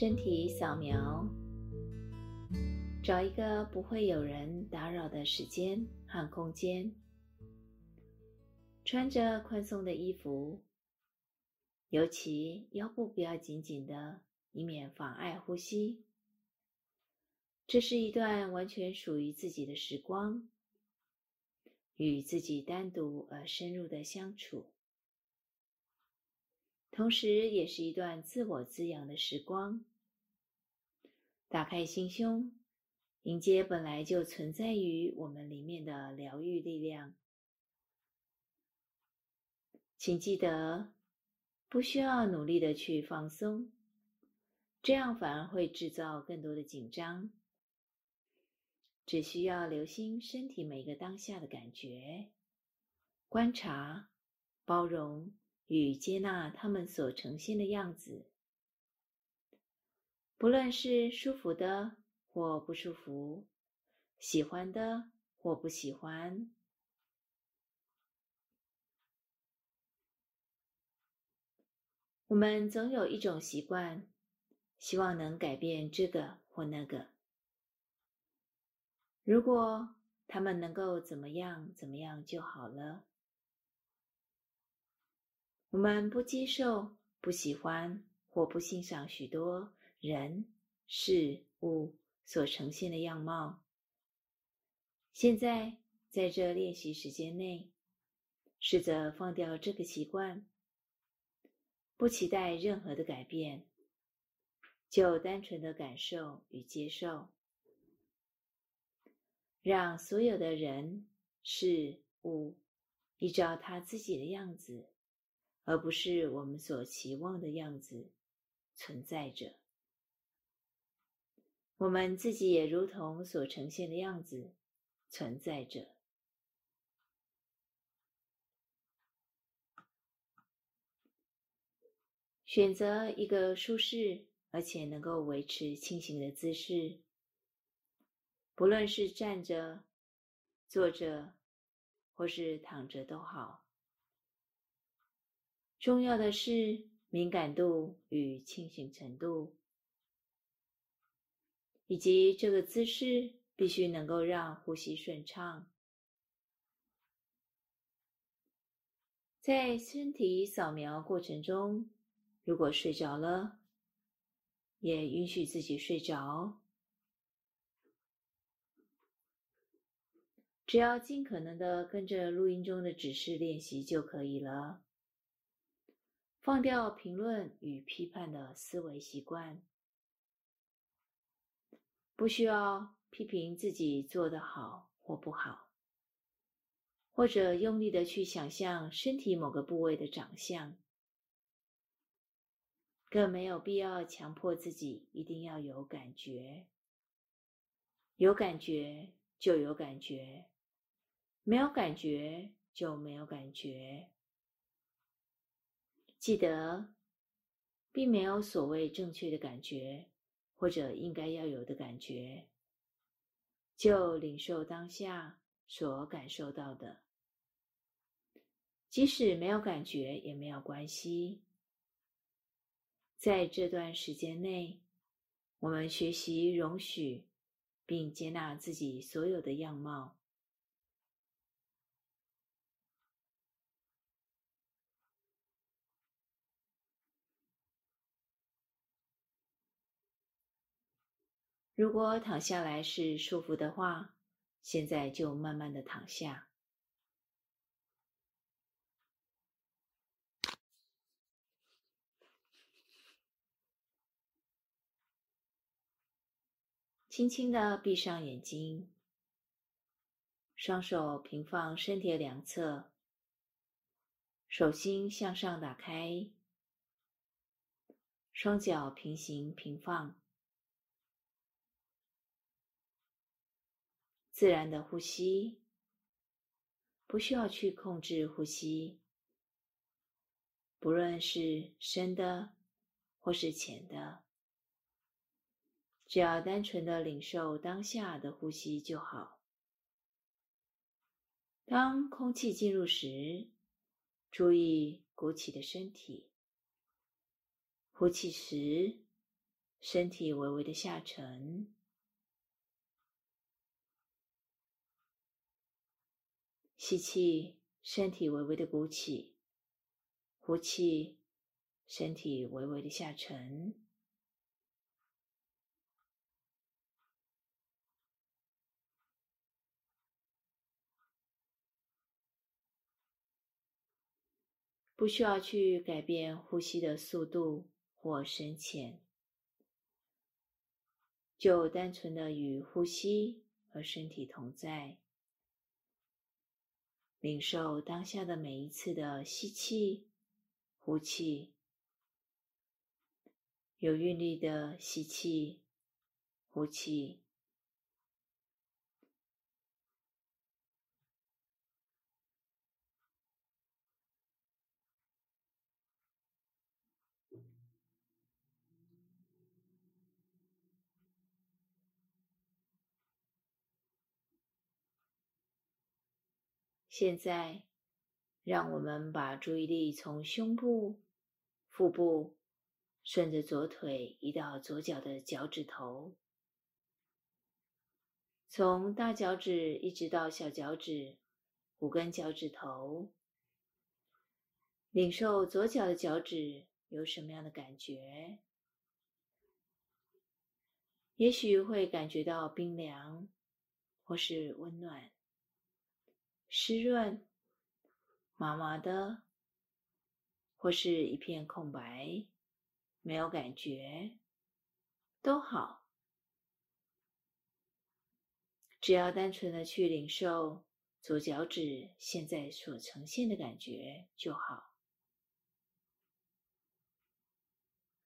身体扫描，找一个不会有人打扰的时间和空间，穿着宽松的衣服，尤其腰部不要紧紧的，以免妨碍呼吸。这是一段完全属于自己的时光，与自己单独而深入的相处。同时，也是一段自我滋养的时光。打开心胸，迎接本来就存在于我们里面的疗愈力量。请记得，不需要努力的去放松，这样反而会制造更多的紧张。只需要留心身体每个当下的感觉，观察、包容。与接纳他们所呈现的样子，不论是舒服的或不舒服，喜欢的或不喜欢。我们总有一种习惯，希望能改变这个或那个。如果他们能够怎么样怎么样就好了。我们不接受、不喜欢或不欣赏许多人、事物所呈现的样貌。现在，在这练习时间内，试着放掉这个习惯，不期待任何的改变，就单纯的感受与接受，让所有的人、事物依照他自己的样子。而不是我们所期望的样子存在着，我们自己也如同所呈现的样子存在着。选择一个舒适而且能够维持清醒的姿势，不论是站着、坐着或是躺着都好。重要的是敏感度与清醒程度，以及这个姿势必须能够让呼吸顺畅。在身体扫描过程中，如果睡着了，也允许自己睡着，只要尽可能的跟着录音中的指示练习就可以了。放掉评论与批判的思维习惯，不需要批评自己做得好或不好，或者用力的去想象身体某个部位的长相，更没有必要强迫自己一定要有感觉。有感觉就有感觉，没有感觉就没有感觉。记得，并没有所谓正确的感觉，或者应该要有的感觉，就领受当下所感受到的。即使没有感觉也没有关系。在这段时间内，我们学习容许并接纳自己所有的样貌。如果躺下来是舒服的话，现在就慢慢的躺下，轻轻的闭上眼睛，双手平放身体两侧，手心向上打开，双脚平行平放。自然的呼吸，不需要去控制呼吸，不论是深的或是浅的，只要单纯的领受当下的呼吸就好。当空气进入时，注意鼓起的身体；呼气时，身体微微的下沉，吸气，身体微微的鼓起，呼气，身体微微的下沉。不需要去改变呼吸的速度或深浅，就单纯的与呼吸和身体同在，领受当下的每一次的吸气、呼气，有韵律的吸气、呼气。现在，让我们把注意力从胸部、腹部，顺着左腿移到左脚的脚趾头，从大脚趾一直到小脚趾、五根脚趾头，领受左脚的脚趾有什么样的感觉？也许会感觉到冰凉，或是温暖。湿润、麻麻的，或是一片空白，没有感觉，都好。只要单纯的去领受左脚趾现在所呈现的感觉就好，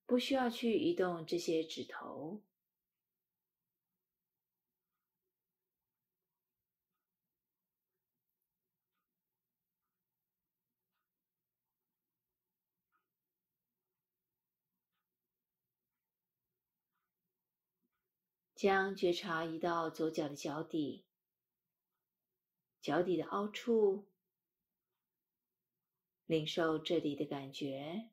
不需要去移动这些指头。将觉察移到左脚的脚底，脚底的凹处，领受这里的感觉。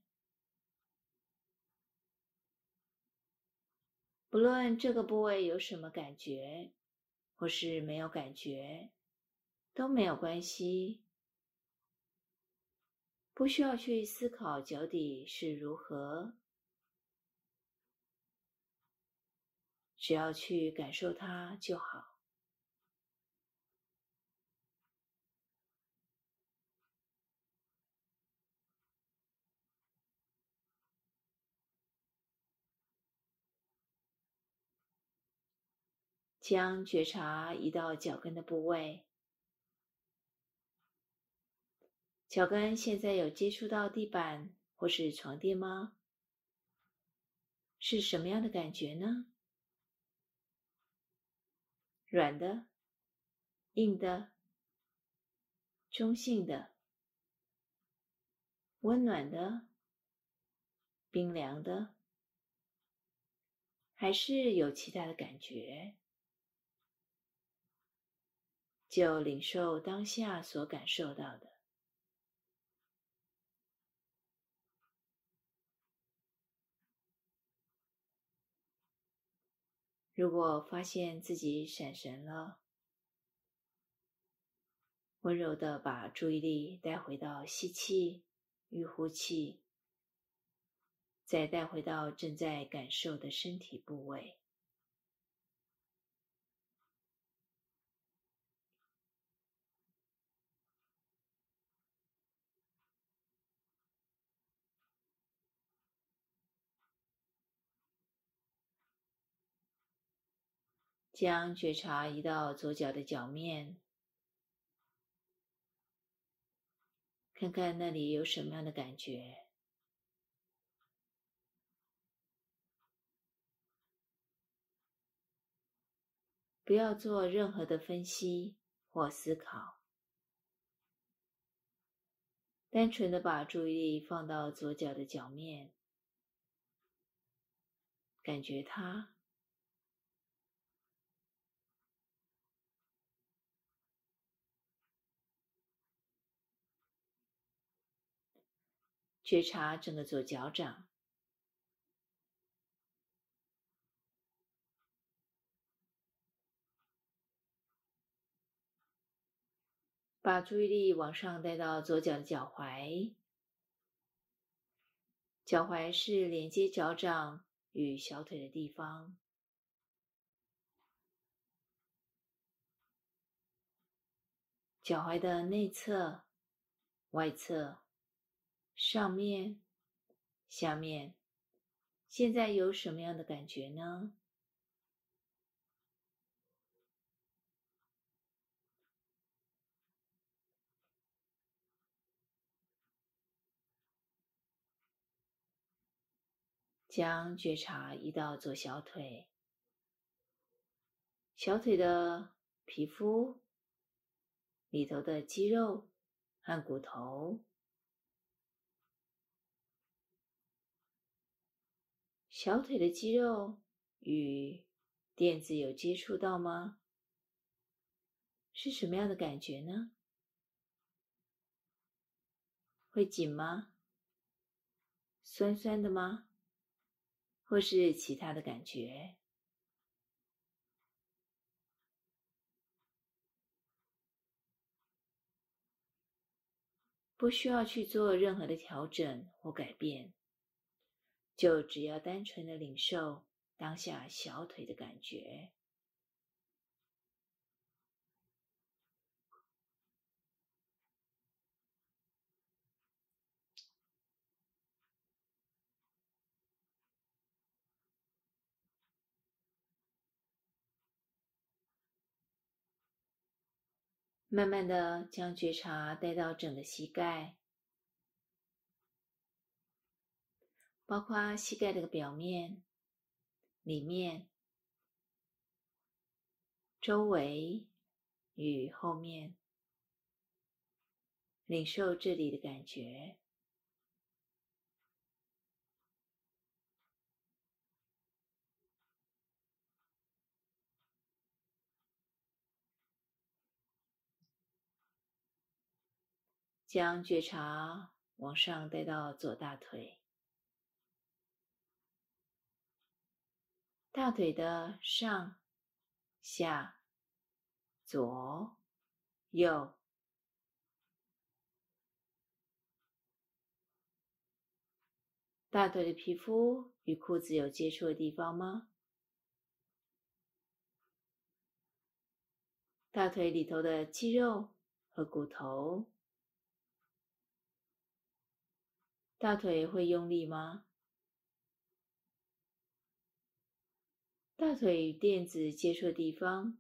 不论这个部位有什么感觉，或是没有感觉，都没有关系。不需要去思考脚底是如何。只要去感受它就好。将觉察移到脚跟的部位，脚跟现在有接触到地板或是床垫吗？是什么样的感觉呢？软的、硬的、中性的、温暖的、冰凉的，还是有其他的感觉？就领受当下所感受到的。如果发现自己闪神了，温柔的把注意力带回到吸气与呼气，再带回到正在感受的身体部位。将觉察移到左脚的脚面，看看那里有什么样的感觉。不要做任何的分析或思考，单纯的把注意力放到左脚的脚面，感觉它。觉察整个左脚掌。把注意力往上带到左脚的脚踝脚踝是连接脚掌与小腿的地方。脚踝的内侧外侧上面、下面，现在有什么样的感觉呢？将觉察移到左小腿，小腿的皮肤里头的肌肉和骨头，小腿的肌肉与垫子有接触到吗？是什么样的感觉呢？会紧吗？酸酸的吗？或是其他的感觉，不需要去做任何的调整或改变，就只要单纯的领受当下小腿的感觉。慢慢的将觉察带到整个膝盖，包括膝盖的表面、里面、周围与后面，领受这里的感觉。将觉察往上带到左大腿，大腿的上、下、左、右，大腿的皮肤与裤子有接触的地方吗？大腿里头的肌肉和骨头。大腿会用力吗？大腿与垫子接触的地方，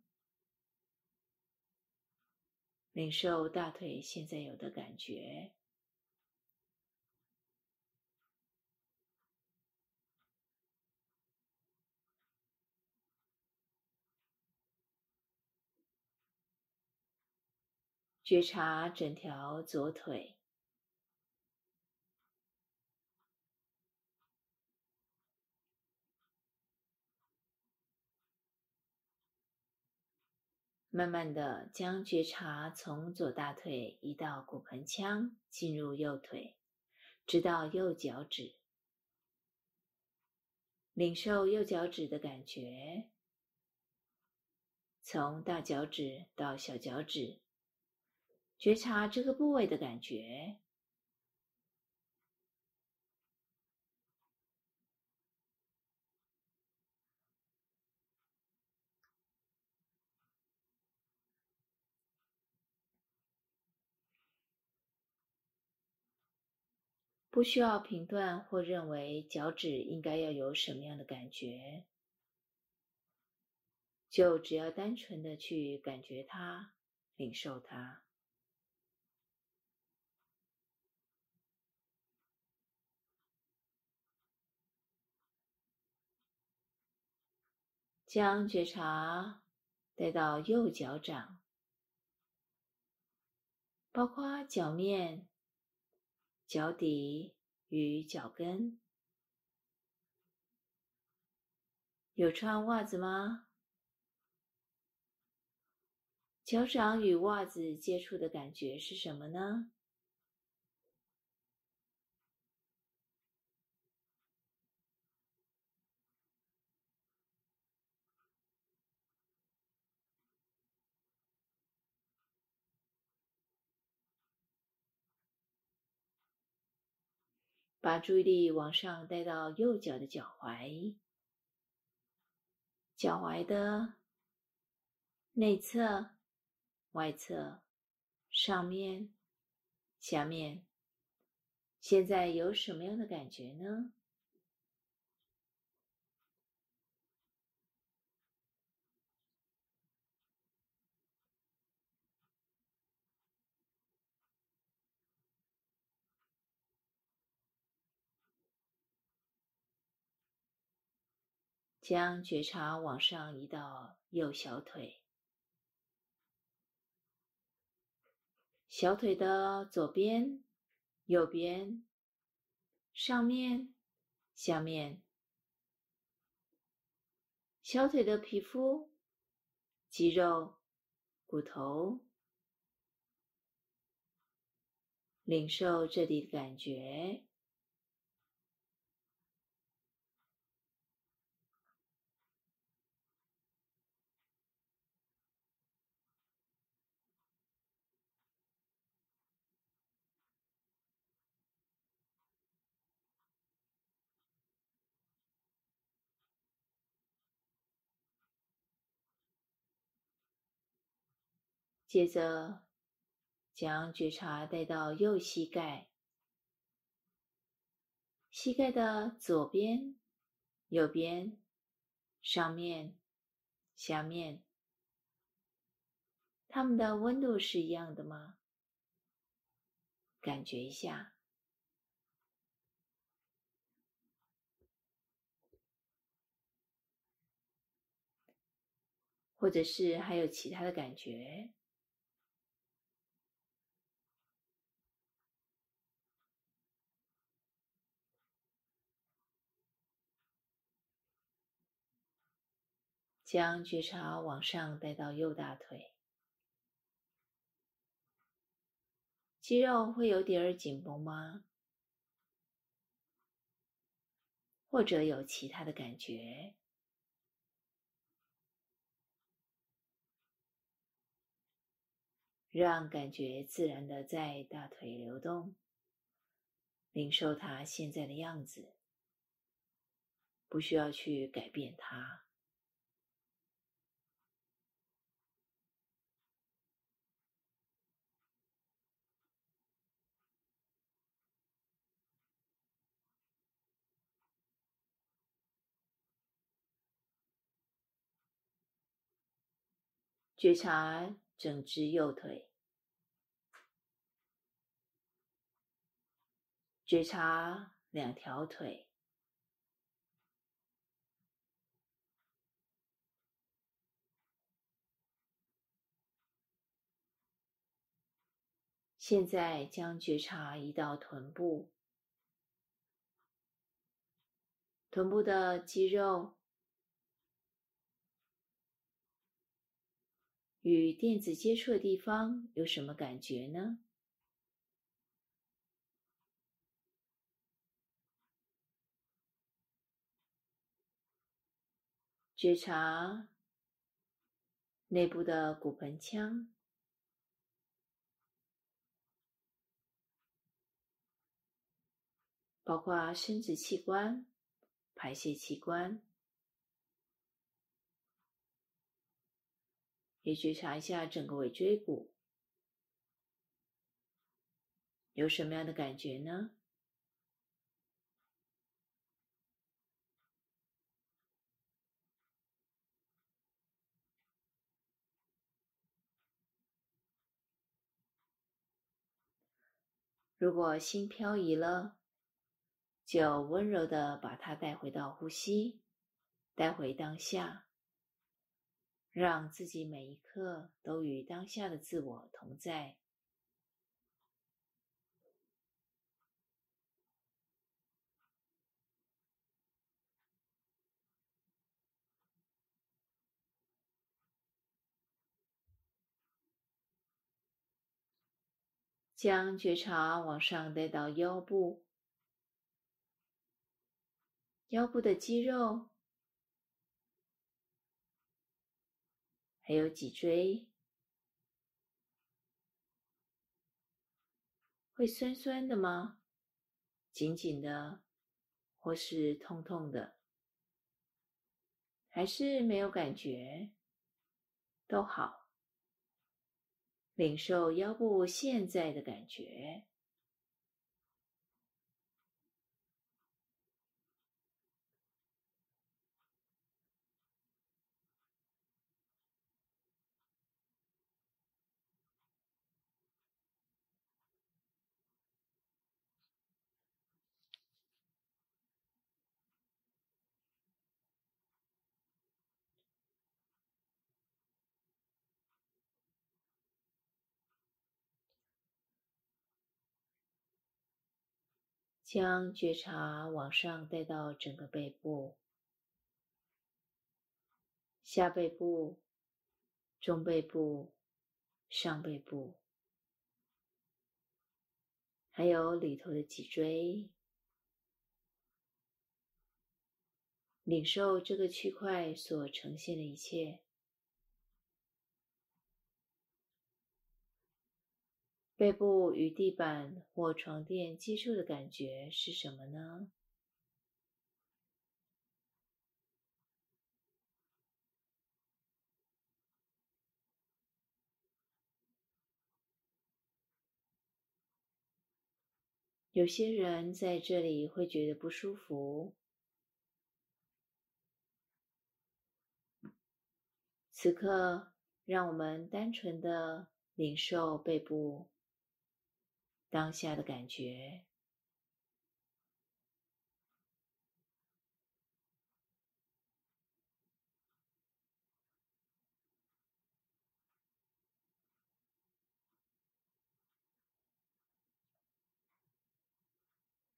领受大腿现在有的感觉。觉察整条左腿。慢慢的将觉察从左大腿移到骨盆腔，进入右腿，直到右脚趾，领受右脚趾的感觉，从大脚趾到小脚趾，觉察这个部位的感觉。不需要评断或认为脚趾应该要有什么样的感觉，就只要单纯的去感觉它，领受它。将觉察带到右脚掌，包括脚面。脚底与脚跟，有穿袜子吗？脚掌与袜子接触的感觉是什么呢？把注意力往上带到右脚的脚踝，脚踝的内侧、外侧、上面、下面，现在有什么样的感觉呢？将觉察往上移到右小腿，小腿的左边、右边、上面、下面，小腿的皮肤、肌肉、骨头，领受这里的感觉。接着，将觉察带到右膝盖，膝盖的左边、右边、上面、下面，它们的温度是一样的吗？感觉一下，或者是还有其他的感觉？将觉察往上带到右大腿，肌肉会有点儿紧绷吗？或者有其他的感觉？让感觉自然的在大腿流动，领受它现在的样子，不需要去改变它。觉察整只右腿，觉察两条腿，现在将觉察移到臀部，臀部的肌肉。与电子接触的地方有什么感觉呢？觉察内部的骨盆腔，包括生殖器官、排泄器官。也觉察一下整个尾椎骨，有什么样的感觉呢？如果心飘移了，就温柔的把它带回到呼吸，带回当下。让自己每一刻都与当下的自我同在。将觉察往上带到腰部，腰部的肌肉。还有脊椎，会酸酸的吗？紧紧的，或是痛痛的，还是没有感觉，都好。领受腰部现在的感觉。将觉察往上带到整个背部、下背部、中背部、上背部，还有里头的脊椎，领受这个区块所呈现的一切。背部与地板或床垫接触的感觉是什么呢？有些人在这里会觉得不舒服。此刻，让我们单纯的领受背部。当下的感觉。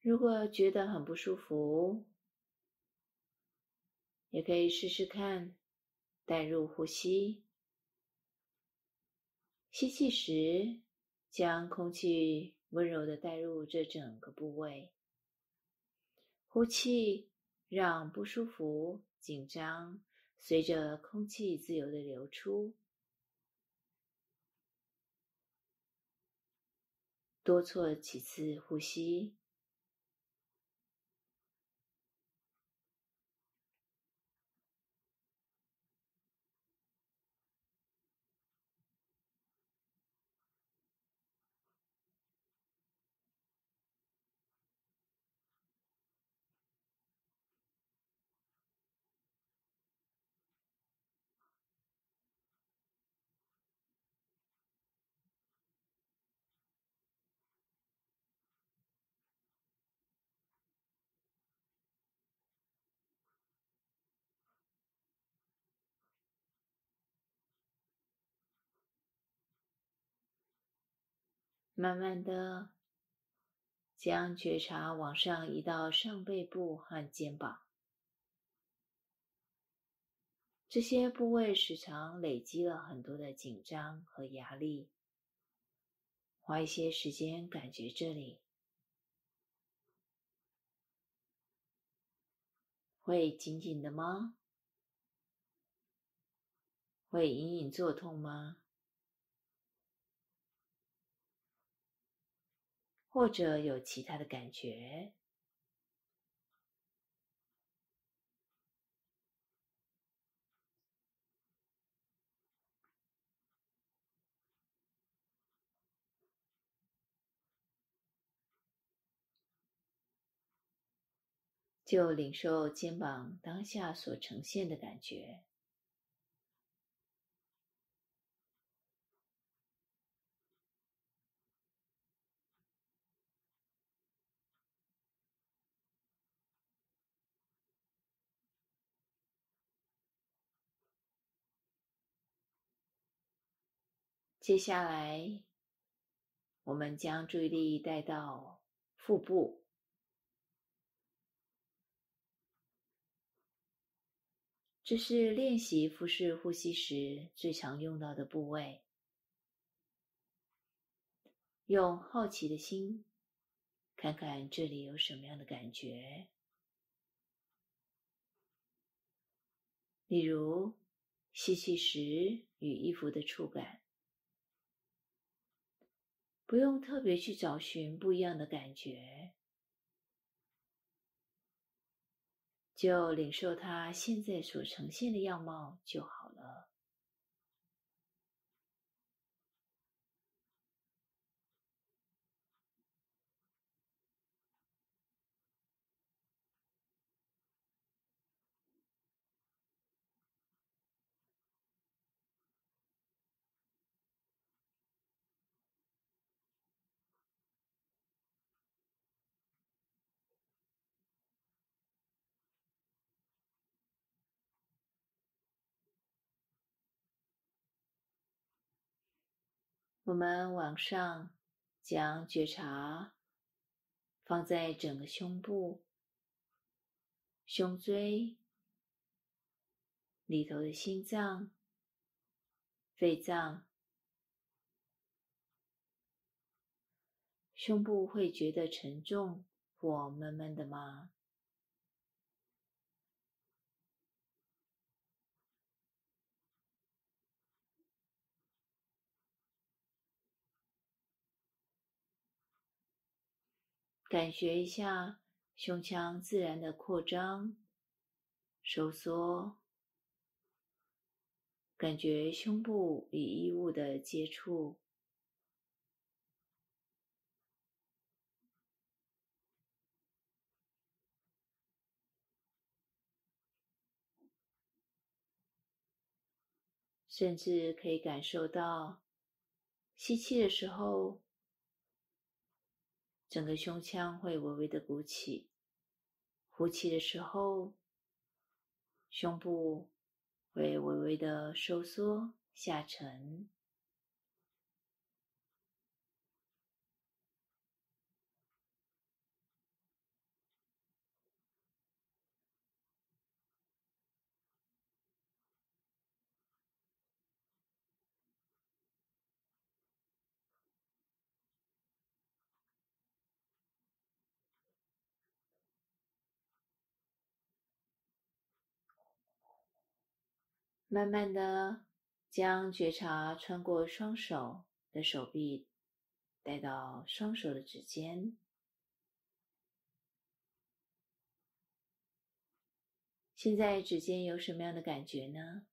如果觉得很不舒服，也可以试试看带入呼吸。吸气时，将空气。温柔的带入这整个部位，呼气，让不舒服、紧张随着空气自由的流出。多做几次呼吸。慢慢的，将觉察往上移到上背部和肩膀，这些部位时常累积了很多的紧张和压力。花一些时间感觉这里，会紧紧的吗？会隐隐作痛吗？或者有其他的感觉，就领受肩膀当下所呈现的感觉。接下来，我们将注意力带到腹部，这是练习腹式呼吸时最常用到的部位。用好奇的心，看看这里有什么样的感觉，例如吸气时与衣服的触感。不用特别去找寻不一样的感觉就领受他现在所呈现的样貌就好了。我们往上将觉察放在整个胸部、胸椎里头的心脏、肺脏。胸部会觉得沉重或闷闷的吗？感觉一下胸腔自然的扩张、收缩，感觉胸部与衣物的接触，甚至可以感受到吸气的时候。整个胸腔会微微的鼓起，呼气的时候，胸部会微微的收缩下沉。慢慢的将觉察穿过双手的手臂，带到双手的指尖。现在指尖有什么样的感觉呢？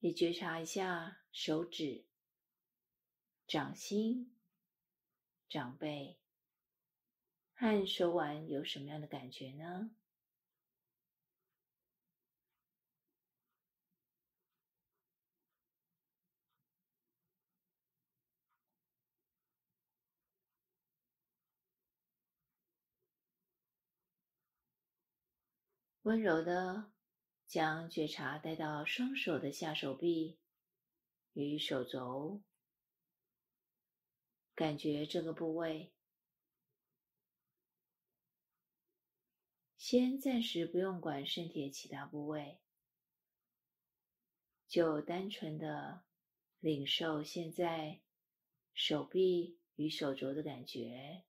你觉察一下手指、掌心、掌背。和手腕有什么样的感觉呢？温柔的将觉察带到双手的下手臂与手肘，感觉这个部位。先暂时不用管身体的其他部位，就单纯的领受现在手臂与手肘的感觉。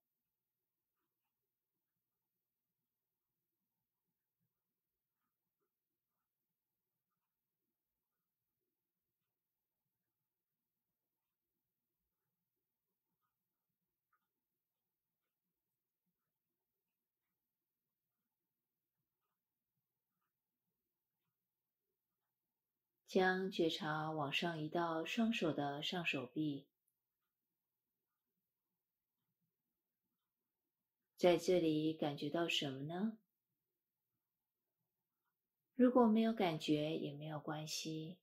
将觉察往上移到双手的上手臂，在这里感觉到什么呢？如果没有感觉也没有关系，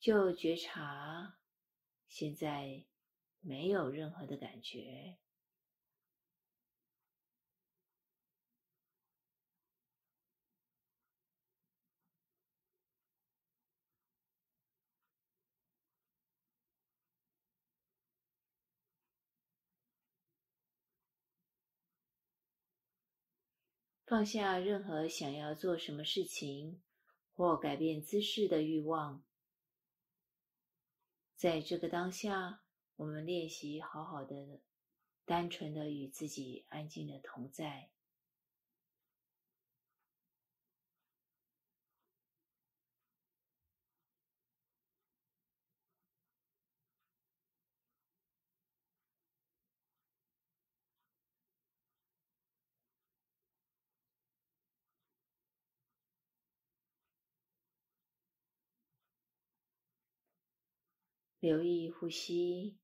就觉察现在没有任何的感觉。放下任何想要做什么事情或改变姿势的欲望。在这个当下，我们练习好好的、单纯的与自己安静的同在。留意呼吸。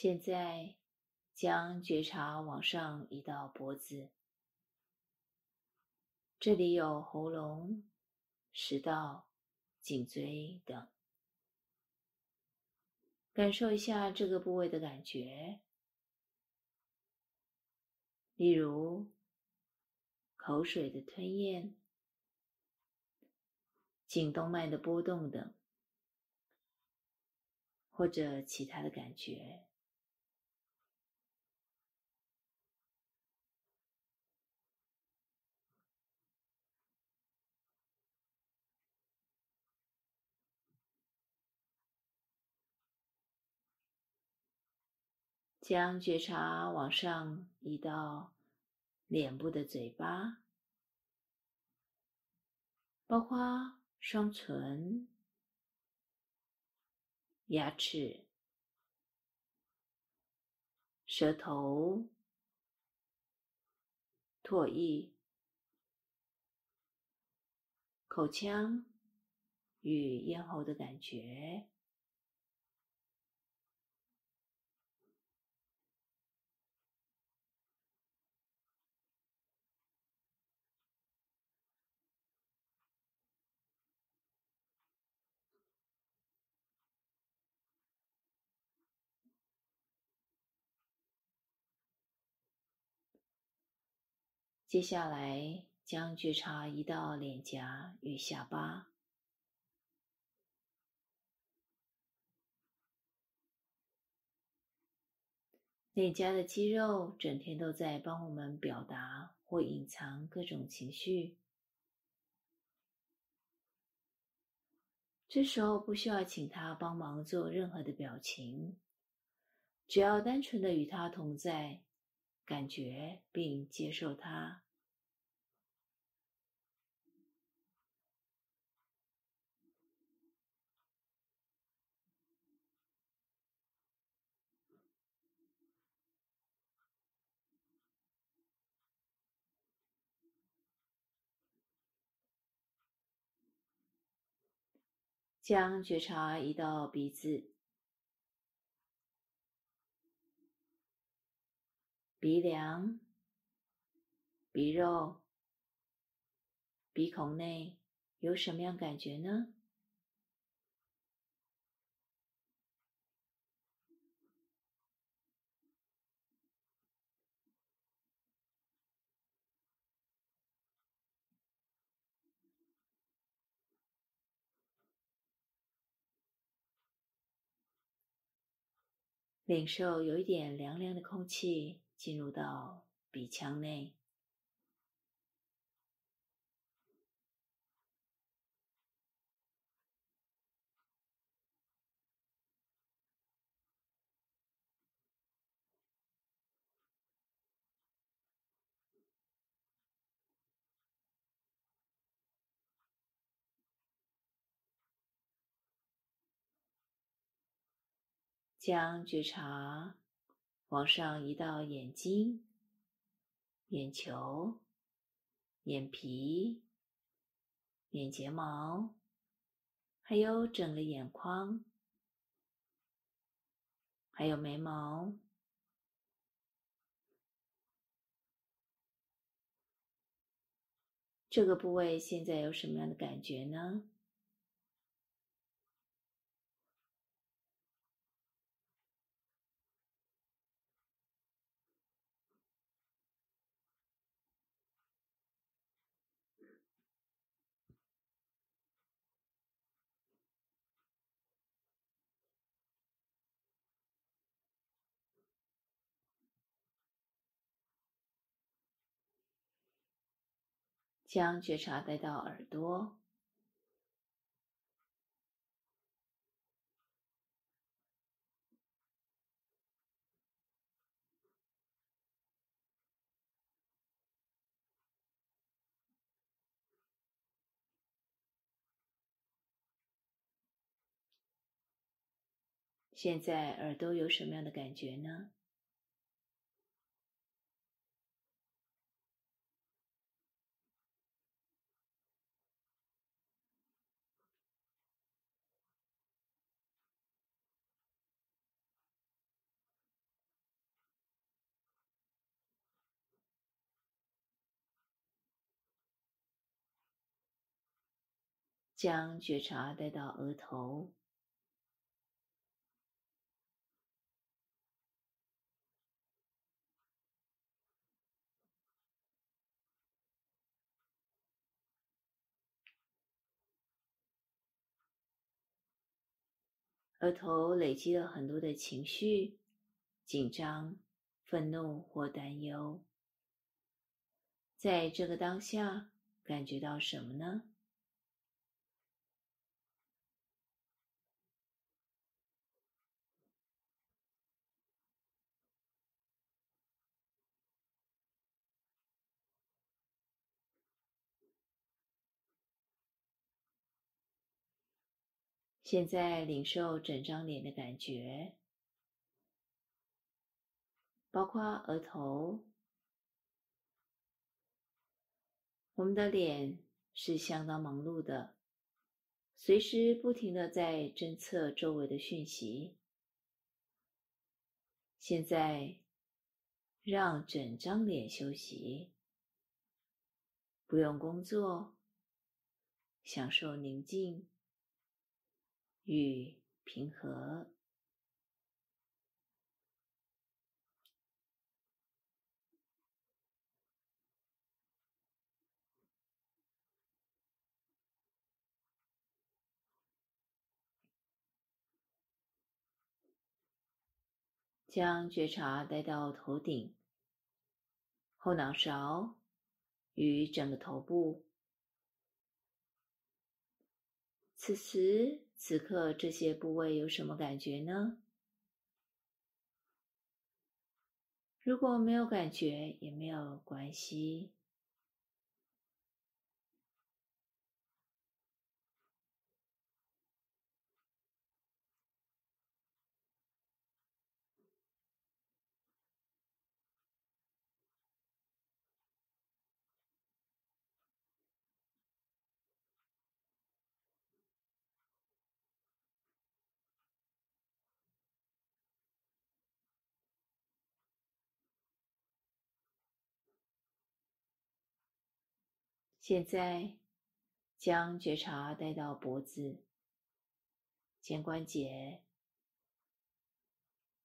现在，将觉察往上移到脖子，这里有喉咙、食道、颈椎等，感受一下这个部位的感觉，例如口水的吞咽、颈动脉的波动等，或者其他的感觉。将觉察往上移到脸部的嘴巴，包括双唇、牙齿、舌头、唾液、口腔与咽喉的感觉。接下来，将觉察移到脸颊与下巴。脸颊的肌肉整天都在帮我们表达或隐藏各种情绪，这时候不需要请他帮忙做任何的表情，只要单纯的与他同在。感觉并接受它，将觉察移到鼻子。鼻梁、鼻肉、鼻孔内有什么样感觉呢？领受有一点凉凉的空气。进入到鼻腔内，将觉察。往上移到眼睛、眼球、眼皮、眼睫毛，还有整个眼眶，还有眉毛。这个部位现在有什么样的感觉呢？将觉察带到耳朵。现在耳朵有什么样的感觉呢？将觉察带到额头，额头累积了很多的情绪，紧张、愤怒或担忧，在这个当下，感觉到什么呢？现在领受整张脸的感觉，包括额头。我们的脸是相当忙碌的，随时不停地在侦测周围的讯息。现在，让整张脸休息，不用工作，享受宁静。与平和，将觉察带到头顶、后脑勺与整个头部。此时此刻，这些部位有什么感觉呢？如果没有感觉，也没有关系。现在，将觉察带到脖子、肩关节、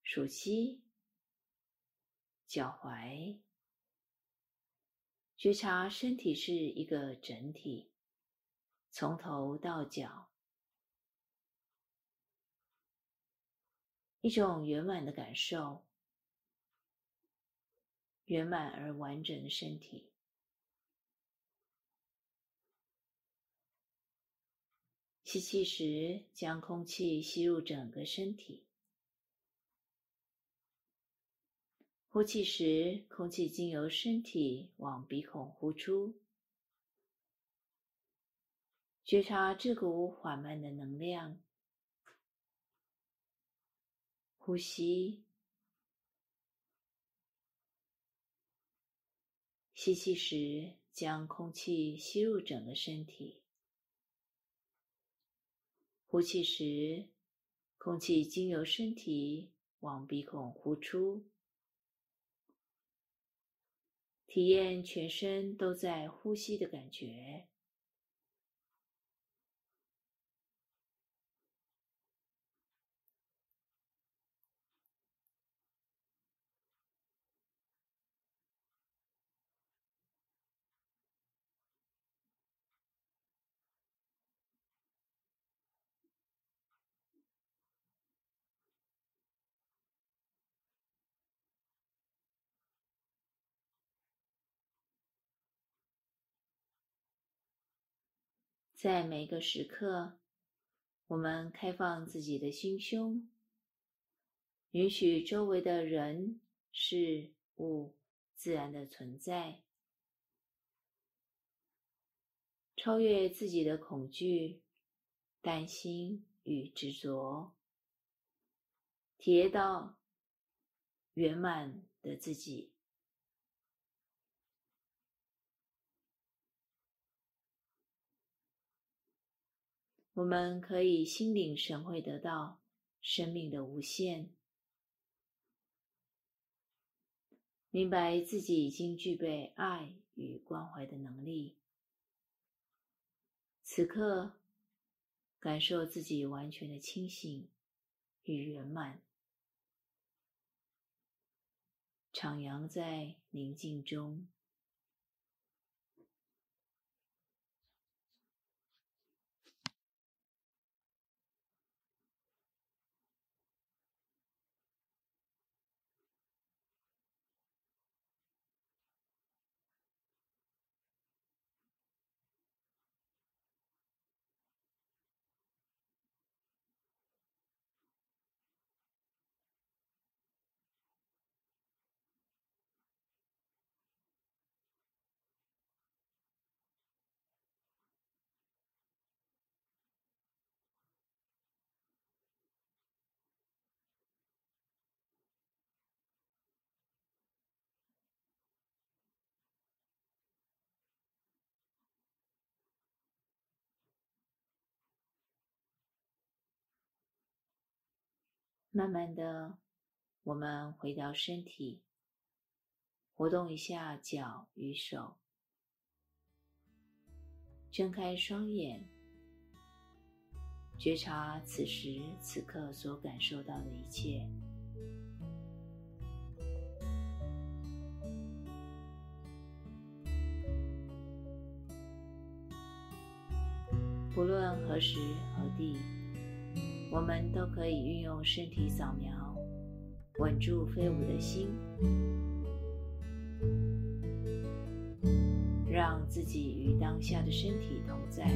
手膝、脚踝，觉察身体是一个整体，从头到脚，一种圆满的感受，圆满而完整的身体。吸气时，将空气吸入整个身体；呼气时，空气经由身体往鼻孔呼出。觉察这股缓慢的能量。呼吸，吸气时，将空气吸入整个身体。呼气时，空气经由身体往鼻孔呼出，体验全身都在呼吸的感觉。在每个时刻，我们开放自己的心胸，允许周围的人、事物自然的存在，超越自己的恐惧、担心与执着，体验到圆满的自己。我们可以心领神会得到生命的无限，明白自己已经具备爱与关怀的能力。此刻，感受自己完全的清醒与圆满，徜徉在宁静中。慢慢的，我们回到身体，活动一下脚与手，睁开双眼，觉察此时此刻所感受到的一切。不论何时何地。我们都可以运用身体扫描，稳住飞舞的心，让自己与当下的身体同在，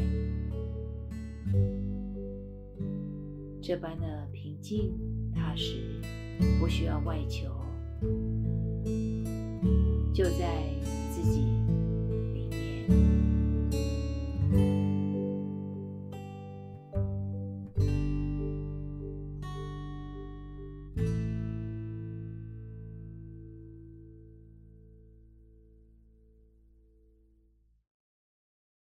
这般的平静踏实，不需要外求，就在自己。